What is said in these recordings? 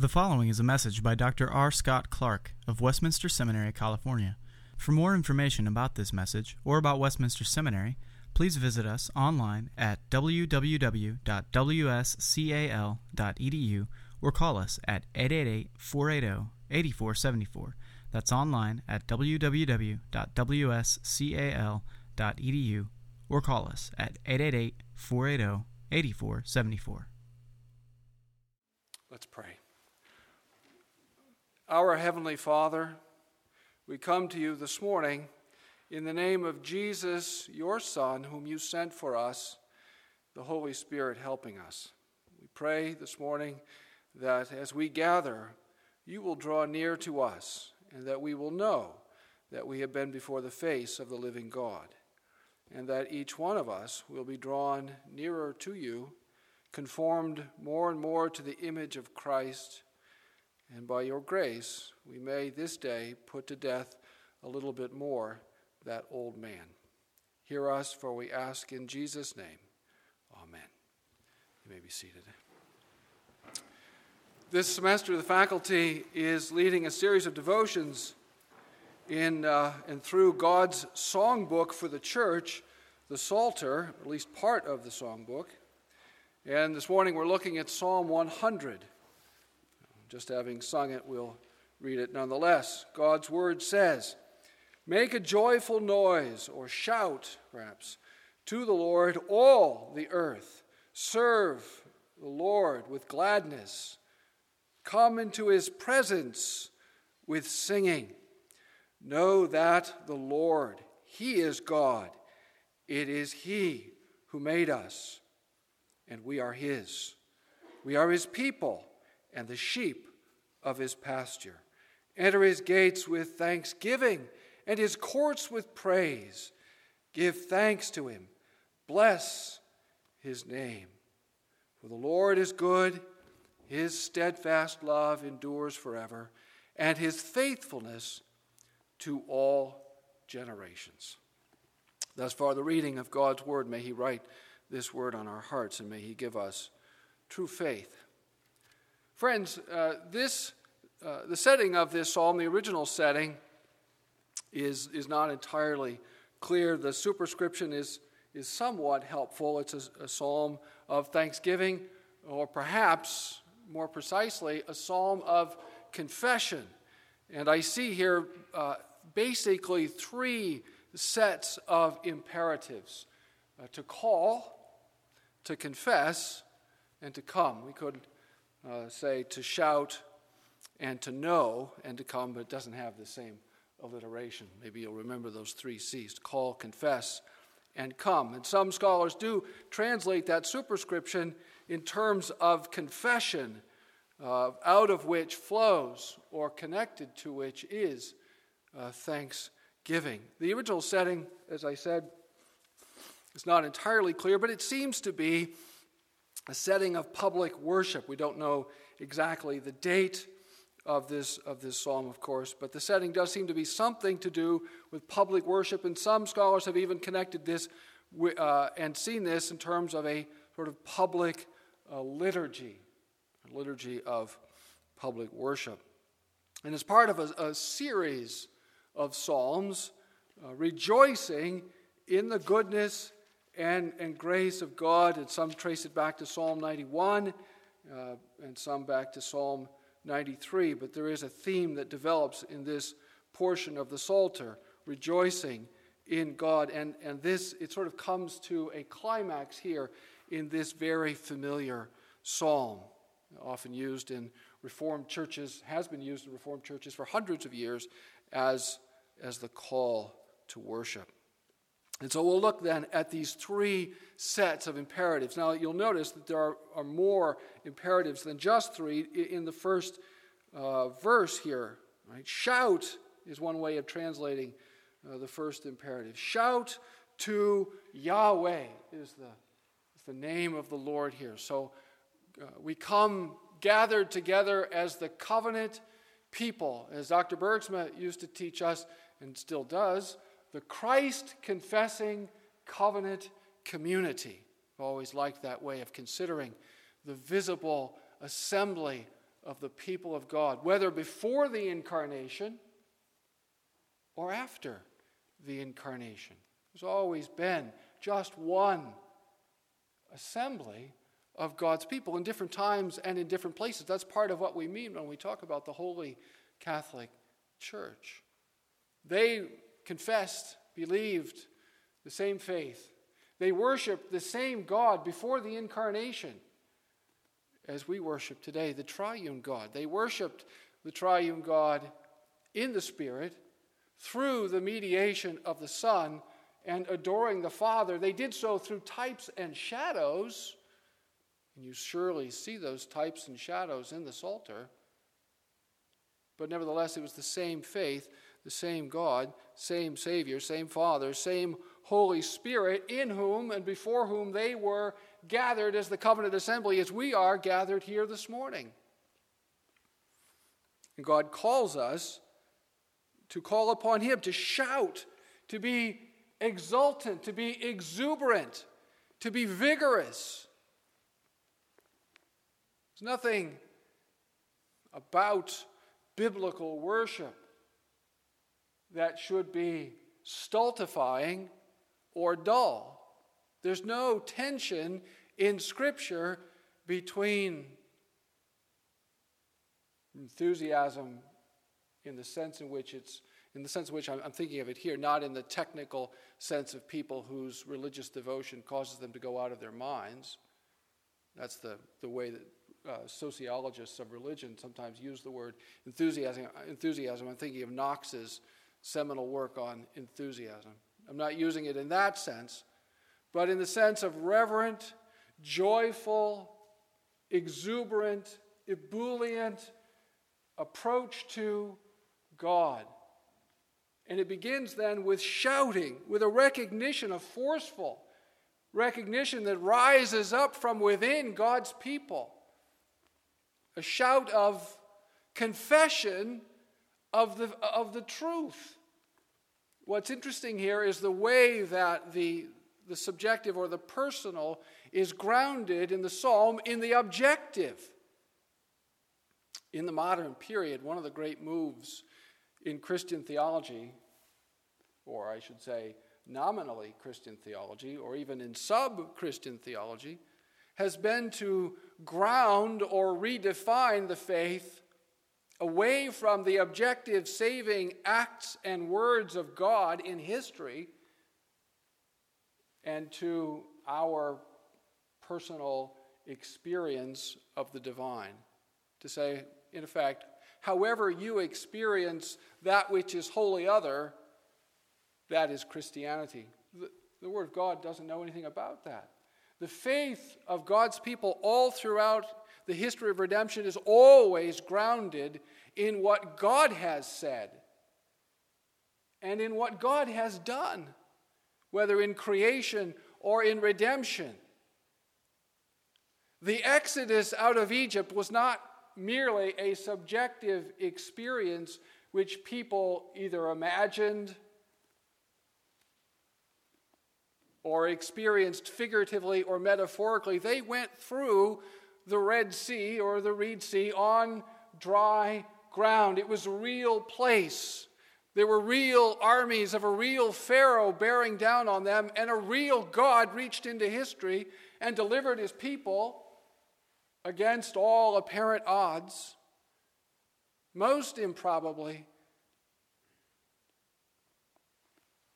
The following is a message by Dr. R. Scott Clark of Westminster Seminary, California. For more information about this message or about Westminster Seminary, please visit us online at www.wscal.edu or call us at 888 480 8474. That's online at www.wscal.edu or call us at 888 480 8474. Let's pray. Our Heavenly Father, we come to you this morning in the name of Jesus, your Son, whom you sent for us, the Holy Spirit helping us. We pray this morning that as we gather, you will draw near to us and that we will know that we have been before the face of the living God, and that each one of us will be drawn nearer to you, conformed more and more to the image of Christ and by your grace, we may this day put to death a little bit more that old man. Hear us, for we ask in Jesus' name. Amen. You may be seated. This semester, the faculty is leading a series of devotions in uh, and through God's songbook for the church, the Psalter, at least part of the songbook. And this morning we're looking at Psalm 100. Just having sung it, we'll read it nonetheless. God's word says, Make a joyful noise, or shout, perhaps, to the Lord, all the earth. Serve the Lord with gladness. Come into his presence with singing. Know that the Lord, he is God. It is he who made us, and we are his. We are his people and the sheep of his pasture. Enter his gates with thanksgiving and his courts with praise. Give thanks to him. Bless his name. For the Lord is good, his steadfast love endures forever, and his faithfulness to all generations. Thus far, the reading of God's word. May he write this word on our hearts, and may he give us true faith Friends, uh, this, uh, the setting of this psalm, the original setting, is, is not entirely clear. The superscription is, is somewhat helpful. It's a, a psalm of thanksgiving, or perhaps more precisely, a psalm of confession. And I see here uh, basically three sets of imperatives uh, to call, to confess, and to come. We could uh, say to shout and to know and to come, but it doesn't have the same alliteration. Maybe you'll remember those three C's call, confess, and come. And some scholars do translate that superscription in terms of confession, uh, out of which flows or connected to which is uh, thanksgiving. The original setting, as I said, is not entirely clear, but it seems to be a setting of public worship. We don't know exactly the date of this, of this psalm, of course, but the setting does seem to be something to do with public worship, and some scholars have even connected this uh, and seen this in terms of a sort of public uh, liturgy, liturgy of public worship. And as part of a, a series of psalms, uh, rejoicing in the goodness and, and grace of God, and some trace it back to Psalm 91 uh, and some back to Psalm 93. But there is a theme that develops in this portion of the Psalter rejoicing in God. And, and this, it sort of comes to a climax here in this very familiar psalm, often used in Reformed churches, has been used in Reformed churches for hundreds of years as, as the call to worship. And so we'll look then at these three sets of imperatives. Now, you'll notice that there are, are more imperatives than just three in the first uh, verse here. Right? Shout is one way of translating uh, the first imperative. Shout to Yahweh is the, is the name of the Lord here. So uh, we come gathered together as the covenant people, as Dr. Bergsma used to teach us and still does the Christ confessing covenant community. I've always liked that way of considering the visible assembly of the people of God, whether before the incarnation or after the incarnation. There's always been just one assembly of God's people in different times and in different places. That's part of what we mean when we talk about the Holy Catholic Church. They confessed, believed the same faith. They worshiped the same God before the incarnation as we worship today, the triune God. They worshiped the triune God in the Spirit through the mediation of the Son and adoring the Father. They did so through types and shadows, and you surely see those types and shadows in the Psalter. But nevertheless, it was the same faith, the same God, same Savior, same Father, same Holy Spirit, in whom and before whom they were gathered as the covenant assembly, as we are gathered here this morning. And God calls us to call upon Him, to shout, to be exultant, to be exuberant, to be vigorous. There's nothing about biblical worship that should be stultifying or dull. There's no tension in Scripture between enthusiasm in the sense in which it's in the sense in which I'm, thinking of it here, not in the technical sense of people whose religious devotion causes them to go out of their minds. That's the, the way that uh, sociologists of religion sometimes use the word enthusiasm. Enthusiasm. I'm thinking of Knox's seminal work on enthusiasm. I'm not using it in that sense, but in the sense of reverent, joyful, exuberant, ebullient approach to God. And it begins then with shouting, with a recognition, a forceful recognition that rises up from within God's people. A shout of confession of the, of the truth. What's interesting here is the way that the, the subjective or the personal is grounded in the psalm in the objective. In the modern period, one of the great moves in Christian theology, or I should say, nominally Christian theology, or even in sub Christian theology, has been to ground or redefine the faith away from the objective saving acts and words of God in history and to our personal experience of the divine. To say, in effect, however you experience that which is wholly other, that is Christianity. The, the Word of God doesn't know anything about that. The faith of God's people all throughout the history of redemption is always grounded in what God has said and in what God has done, whether in creation or in redemption. The exodus out of Egypt was not merely a subjective experience which people either imagined or experienced figuratively or metaphorically. They went through the Red Sea or the Reed Sea on dry ground. It was a real place. There were real armies of a real Pharaoh bearing down on them, and a real God reached into history and delivered his people against all apparent odds, most improbably,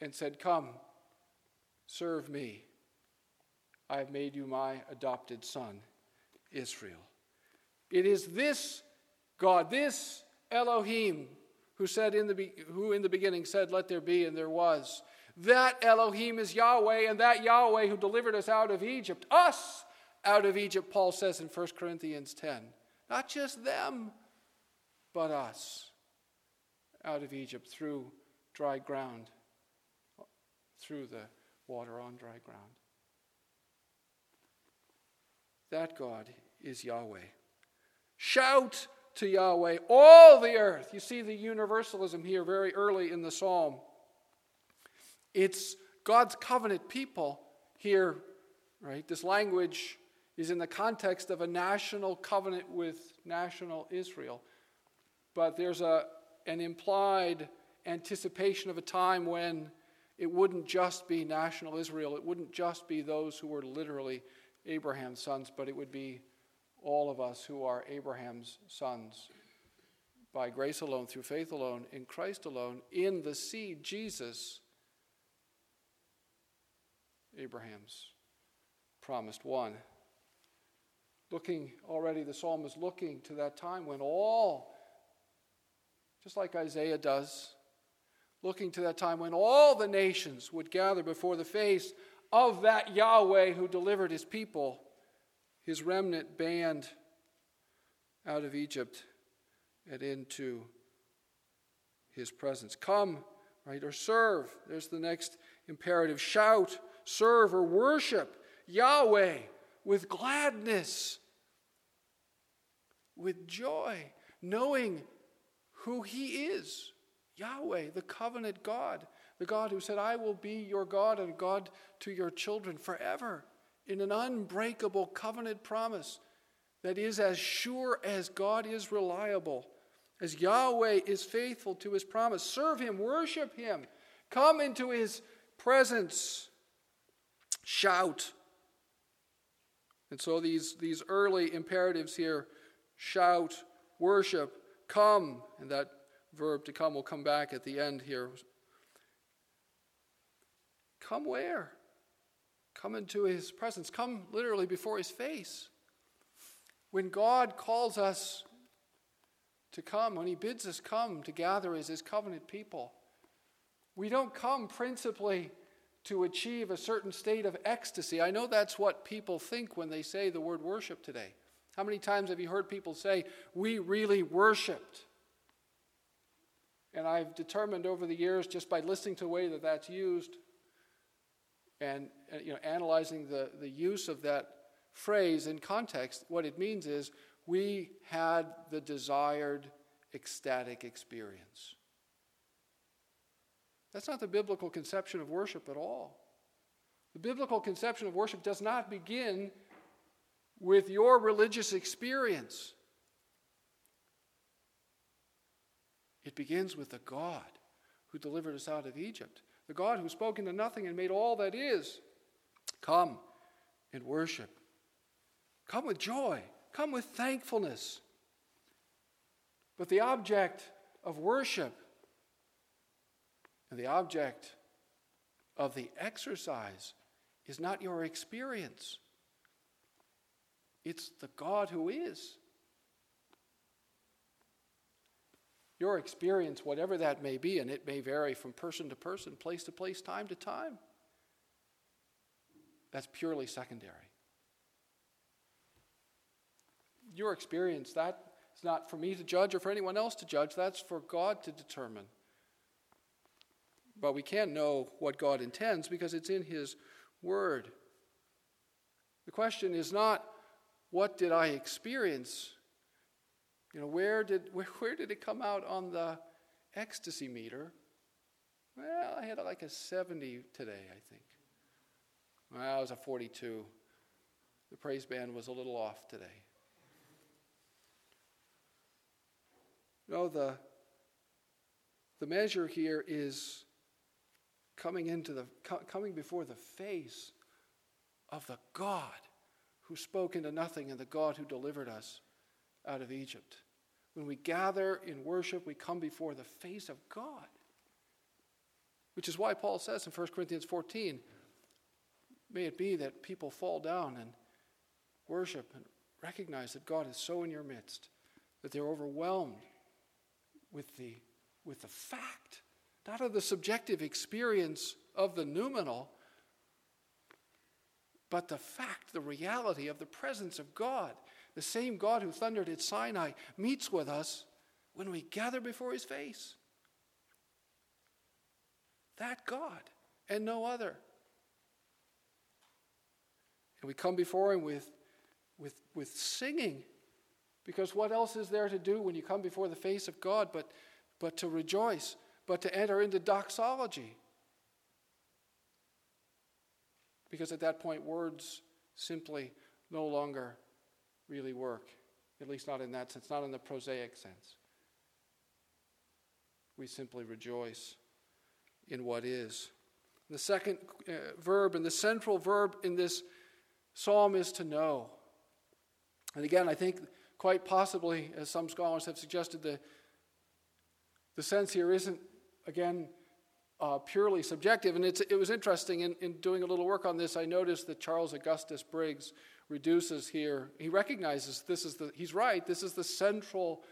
and said, Come, serve me. I have made you my adopted son. Israel. It is this God, this Elohim, who said in the who in the beginning said, "Let there be," and there was. That Elohim is Yahweh, and that Yahweh who delivered us out of Egypt, us out of Egypt, Paul says in 1 Corinthians 10. Not just them, but us out of Egypt through dry ground, through the water on dry ground. That God is Yahweh. Shout to Yahweh, all the earth. You see the universalism here very early in the psalm. It's God's covenant people here, right? This language is in the context of a national covenant with national Israel. But there's a, an implied anticipation of a time when it wouldn't just be national Israel, it wouldn't just be those who were literally Abraham's sons, but it would be all of us who are Abraham's sons by grace alone, through faith alone, in Christ alone, in the seed, Jesus, Abraham's promised one. Looking already, the psalm is looking to that time when all, just like Isaiah does, looking to that time when all the nations would gather before the face of that Yahweh who delivered his people, his remnant band out of Egypt and into his presence. Come, right, or serve. There's the next imperative. Shout, serve, or worship Yahweh with gladness, with joy, knowing who he is Yahweh, the covenant God, the God who said, I will be your God and God to your children forever, in an unbreakable covenant promise that is as sure as God is reliable, as Yahweh is faithful to his promise. Serve him, worship him, come into his presence, shout. And so these, these early imperatives here shout, worship, come, and that verb to come will come back at the end here. Come where? Come into his presence. Come literally before his face. When God calls us to come, when he bids us come to gather as his covenant people, we don't come principally to achieve a certain state of ecstasy. I know that's what people think when they say the word worship today. How many times have you heard people say, We really worshiped? And I've determined over the years, just by listening to the way that that's used and uh, you know, analyzing the, the use of that phrase in context, what it means is we had the desired ecstatic experience. That's not the biblical conception of worship at all. The biblical conception of worship does not begin with your religious experience. It begins with the God who delivered us out of Egypt, the God who spoke into nothing and made all that is. Come and worship. Come with joy. Come with thankfulness. But the object of worship and the object of the exercise is not your experience, it's the God who is. Your experience, whatever that may be, and it may vary from person to person, place to place, time to time, that's purely secondary. Your experience, that is not for me to judge or for anyone else to judge, that's for God to determine. But we can't know what God intends because it's in His Word. The question is not, what did I experience? You know, where did, where, where did it come out on the ecstasy meter? Well, I had like a 70 today, I think. Well, I was a 42. The praise band was a little off today. No, the, the measure here is coming into the coming before the face of the God who spoke into nothing and the God who delivered us out of Egypt. When we gather in worship, we come before the face of God. Which is why Paul says in 1 Corinthians 14, may it be that people fall down and worship and recognize that God is so in your midst that they're overwhelmed with the, with the fact, not of the subjective experience of the noumenal, but the fact, the reality of the presence of God the same God who thundered at Sinai meets with us when we gather before his face. That God and no other. And we come before him with, with, with singing. Because what else is there to do when you come before the face of God but, but to rejoice, but to enter into doxology? Because at that point, words simply no longer really work, at least not in that sense, not in the prosaic sense. We simply rejoice in what is. The second uh, verb and the central verb in this psalm is to know. And again, I think quite possibly, as some scholars have suggested, the, the sense here isn't, again, uh, purely subjective. And it was interesting in, in doing a little work on this, I noticed that Charles Augustus Briggs reduces here, he recognizes this is the, he's right, this is the central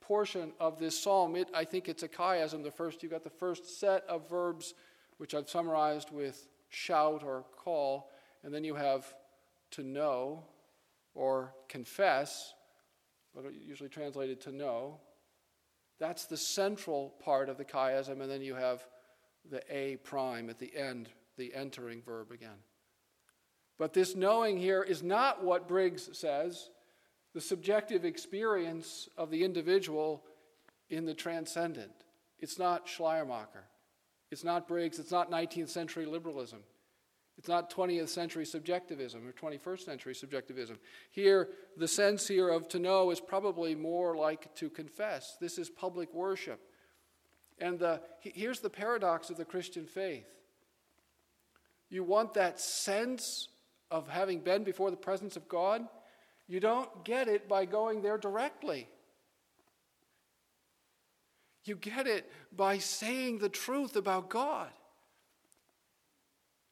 portion of this psalm. It, I think it's a chiasm. The first, you've got the first set of verbs, which I've summarized with shout or call, and then you have to know or confess, but usually translated to know. That's the central part of the chiasm, and then you have the a prime at the end, the entering verb again. But this knowing here is not what Briggs says, the subjective experience of the individual in the transcendent. It's not Schleiermacher. It's not Briggs. It's not 19th century liberalism. It's not 20th century subjectivism or 21st century subjectivism. Here, the sense here of to know is probably more like to confess. This is public worship. And the, here's the paradox of the Christian faith you want that sense of having been before the presence of God, you don't get it by going there directly. You get it by saying the truth about God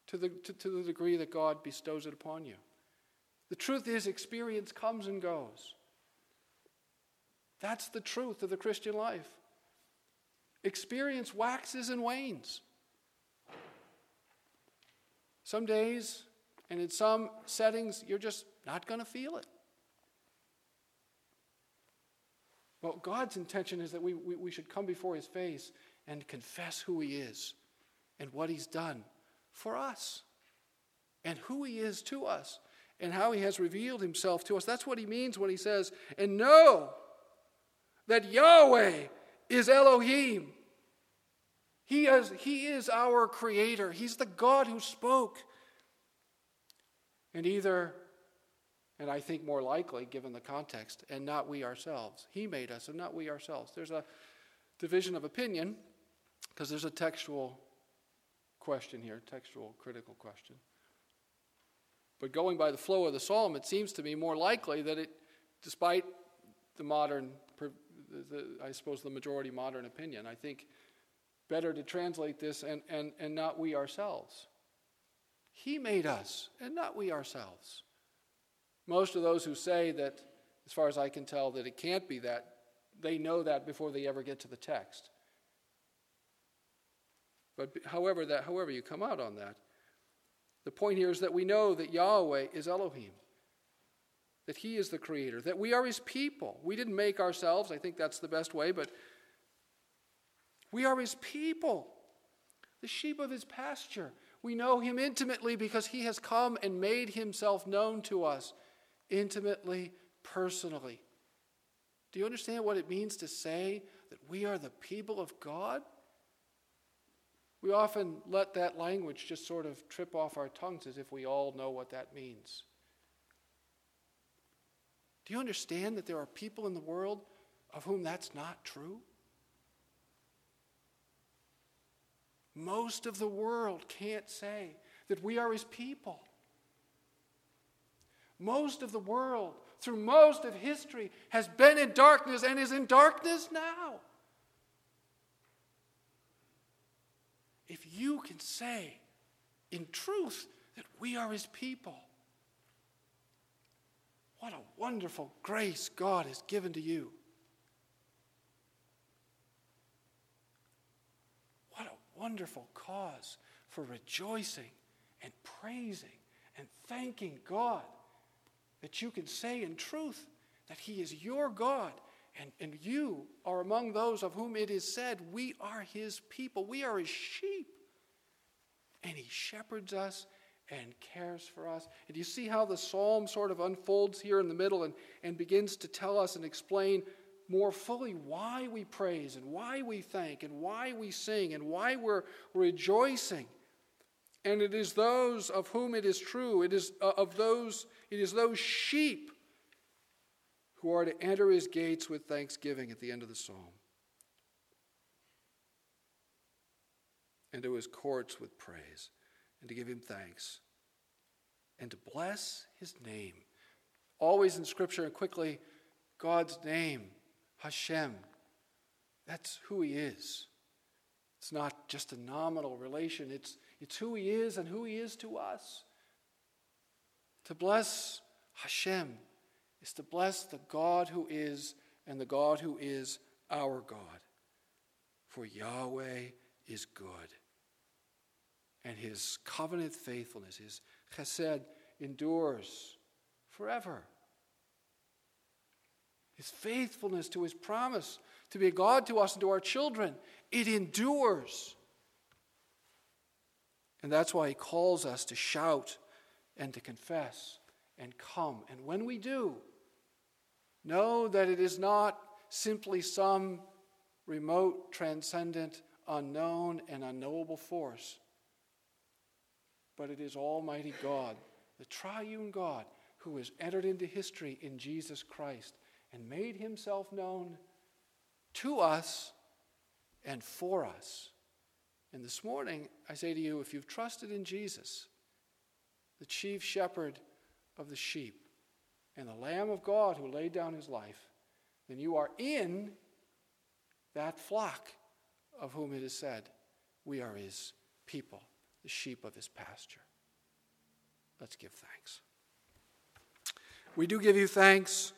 to the, to, to the degree that God bestows it upon you. The truth is, experience comes and goes. That's the truth of the Christian life. Experience waxes and wanes. Some days and in some settings, you're just not going to feel it. Well, God's intention is that we, we, we should come before His face and confess who He is and what He's done for us and who He is to us and how He has revealed Himself to us. That's what He means when He says, and know that Yahweh is Elohim. He is, he is our creator. He's the God who spoke. And either, and I think more likely, given the context, and not we ourselves. He made us and not we ourselves. There's a division of opinion because there's a textual question here, textual critical question. But going by the flow of the psalm, it seems to me more likely that it, despite the modern the, I suppose, the majority modern opinion. I think better to translate this and, and, and not we ourselves. He made us, and not we ourselves. Most of those who say that, as far as I can tell, that it can't be that, they know that before they ever get to the text. But however, that, however you come out on that, the point here is that we know that Yahweh is Elohim that He is the creator, that we are His people. We didn't make ourselves, I think that's the best way, but we are His people, the sheep of His pasture. We know Him intimately because He has come and made Himself known to us intimately, personally. Do you understand what it means to say that we are the people of God? We often let that language just sort of trip off our tongues as if we all know what that means. Do you understand that there are people in the world of whom that's not true? Most of the world can't say that we are his people. Most of the world, through most of history, has been in darkness and is in darkness now. If you can say in truth that we are his people, what a wonderful grace God has given to you. What a wonderful cause for rejoicing and praising and thanking God that you can say in truth that He is your God and, and you are among those of whom it is said, We are His people, we are His sheep. And He shepherds us and cares for us. And you see how the psalm sort of unfolds here in the middle and, and begins to tell us and explain more fully why we praise and why we thank and why we sing and why we're rejoicing. And it is those of whom it is true, it is uh, of those, it is those sheep who are to enter his gates with thanksgiving at the end of the psalm. And to his courts with praise, and to give him thanks, and to bless his name. Always in Scripture, and quickly, God's name, Hashem. That's who he is. It's not just a nominal relation, it's, it's who He is and who He is to us. To bless Hashem is to bless the God who is and the God who is our God. For Yahweh is good, and His covenant faithfulness, His chesed, endures forever. His faithfulness to His promise to be a God to us and to our children it endures. And that's why he calls us to shout and to confess and come. And when we do, know that it is not simply some remote, transcendent, unknown, and unknowable force, but it is Almighty God, the triune God, who has entered into history in Jesus Christ and made himself known to us and for us. And this morning, I say to you if you've trusted in Jesus, the chief shepherd of the sheep, and the Lamb of God who laid down his life, then you are in that flock of whom it is said, We are his people, the sheep of his pasture. Let's give thanks. We do give you thanks,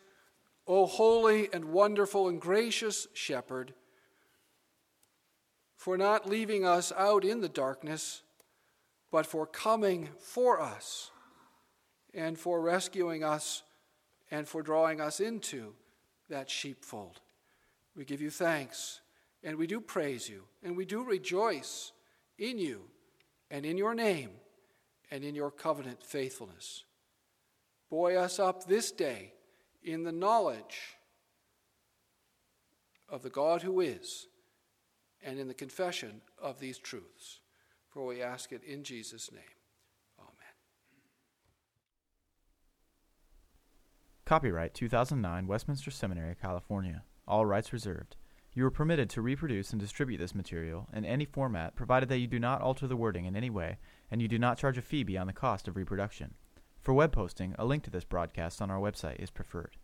O holy and wonderful and gracious shepherd for not leaving us out in the darkness, but for coming for us and for rescuing us and for drawing us into that sheepfold. We give you thanks and we do praise you and we do rejoice in you and in your name and in your covenant faithfulness. Buoy us up this day in the knowledge of the God who is and in the confession of these truths. For we ask it in Jesus' name. Amen. Copyright 2009 Westminster Seminary, California. All rights reserved. You are permitted to reproduce and distribute this material in any format provided that you do not alter the wording in any way and you do not charge a fee beyond the cost of reproduction. For web posting, a link to this broadcast on our website is preferred.